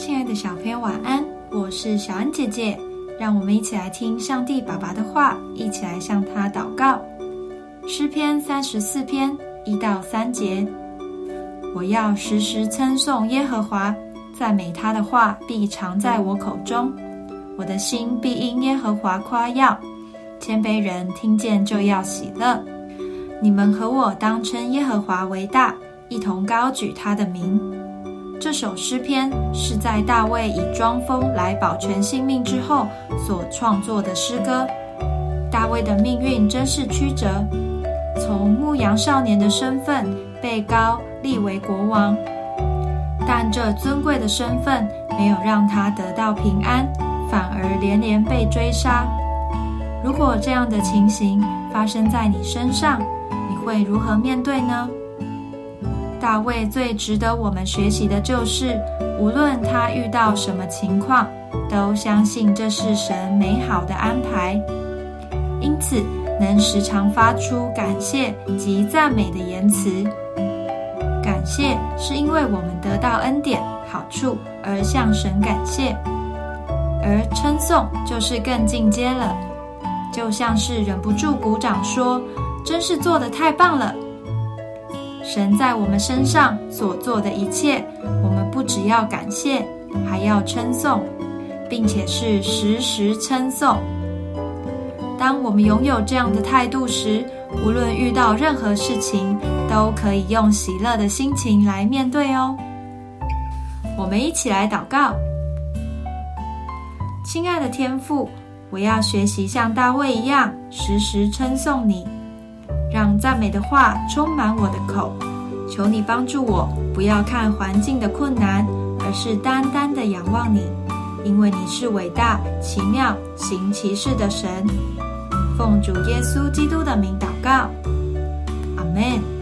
亲爱的小朋友，晚安！我是小恩姐姐，让我们一起来听上帝爸爸的话，一起来向他祷告。诗篇三十四篇一到三节：我要时时称颂耶和华，赞美他的话必常在我口中。我的心必因耶和华夸耀，谦卑人听见就要喜乐。你们和我当称耶和华为大，一同高举他的名。这首诗篇是在大卫以装疯来保全性命之后所创作的诗歌。大卫的命运真是曲折，从牧羊少年的身份被高立为国王，但这尊贵的身份没有让他得到平安，反而连连被追杀。如果这样的情形发生在你身上，你会如何面对呢？大卫最值得我们学习的就是，无论他遇到什么情况，都相信这是神美好的安排。因此，能时常发出感谢及赞美的言辞。感谢是因为我们得到恩典好处而向神感谢，而称颂就是更进阶了，就像是忍不住鼓掌说：“真是做得太棒了。”神在我们身上所做的一切，我们不只要感谢，还要称颂，并且是时时称颂。当我们拥有这样的态度时，无论遇到任何事情，都可以用喜乐的心情来面对哦。我们一起来祷告：亲爱的天父，我要学习像大卫一样，时时称颂你。赞美的话充满我的口，求你帮助我，不要看环境的困难，而是单单的仰望你，因为你是伟大、奇妙、行奇事的神。奉主耶稣基督的名祷告，阿门。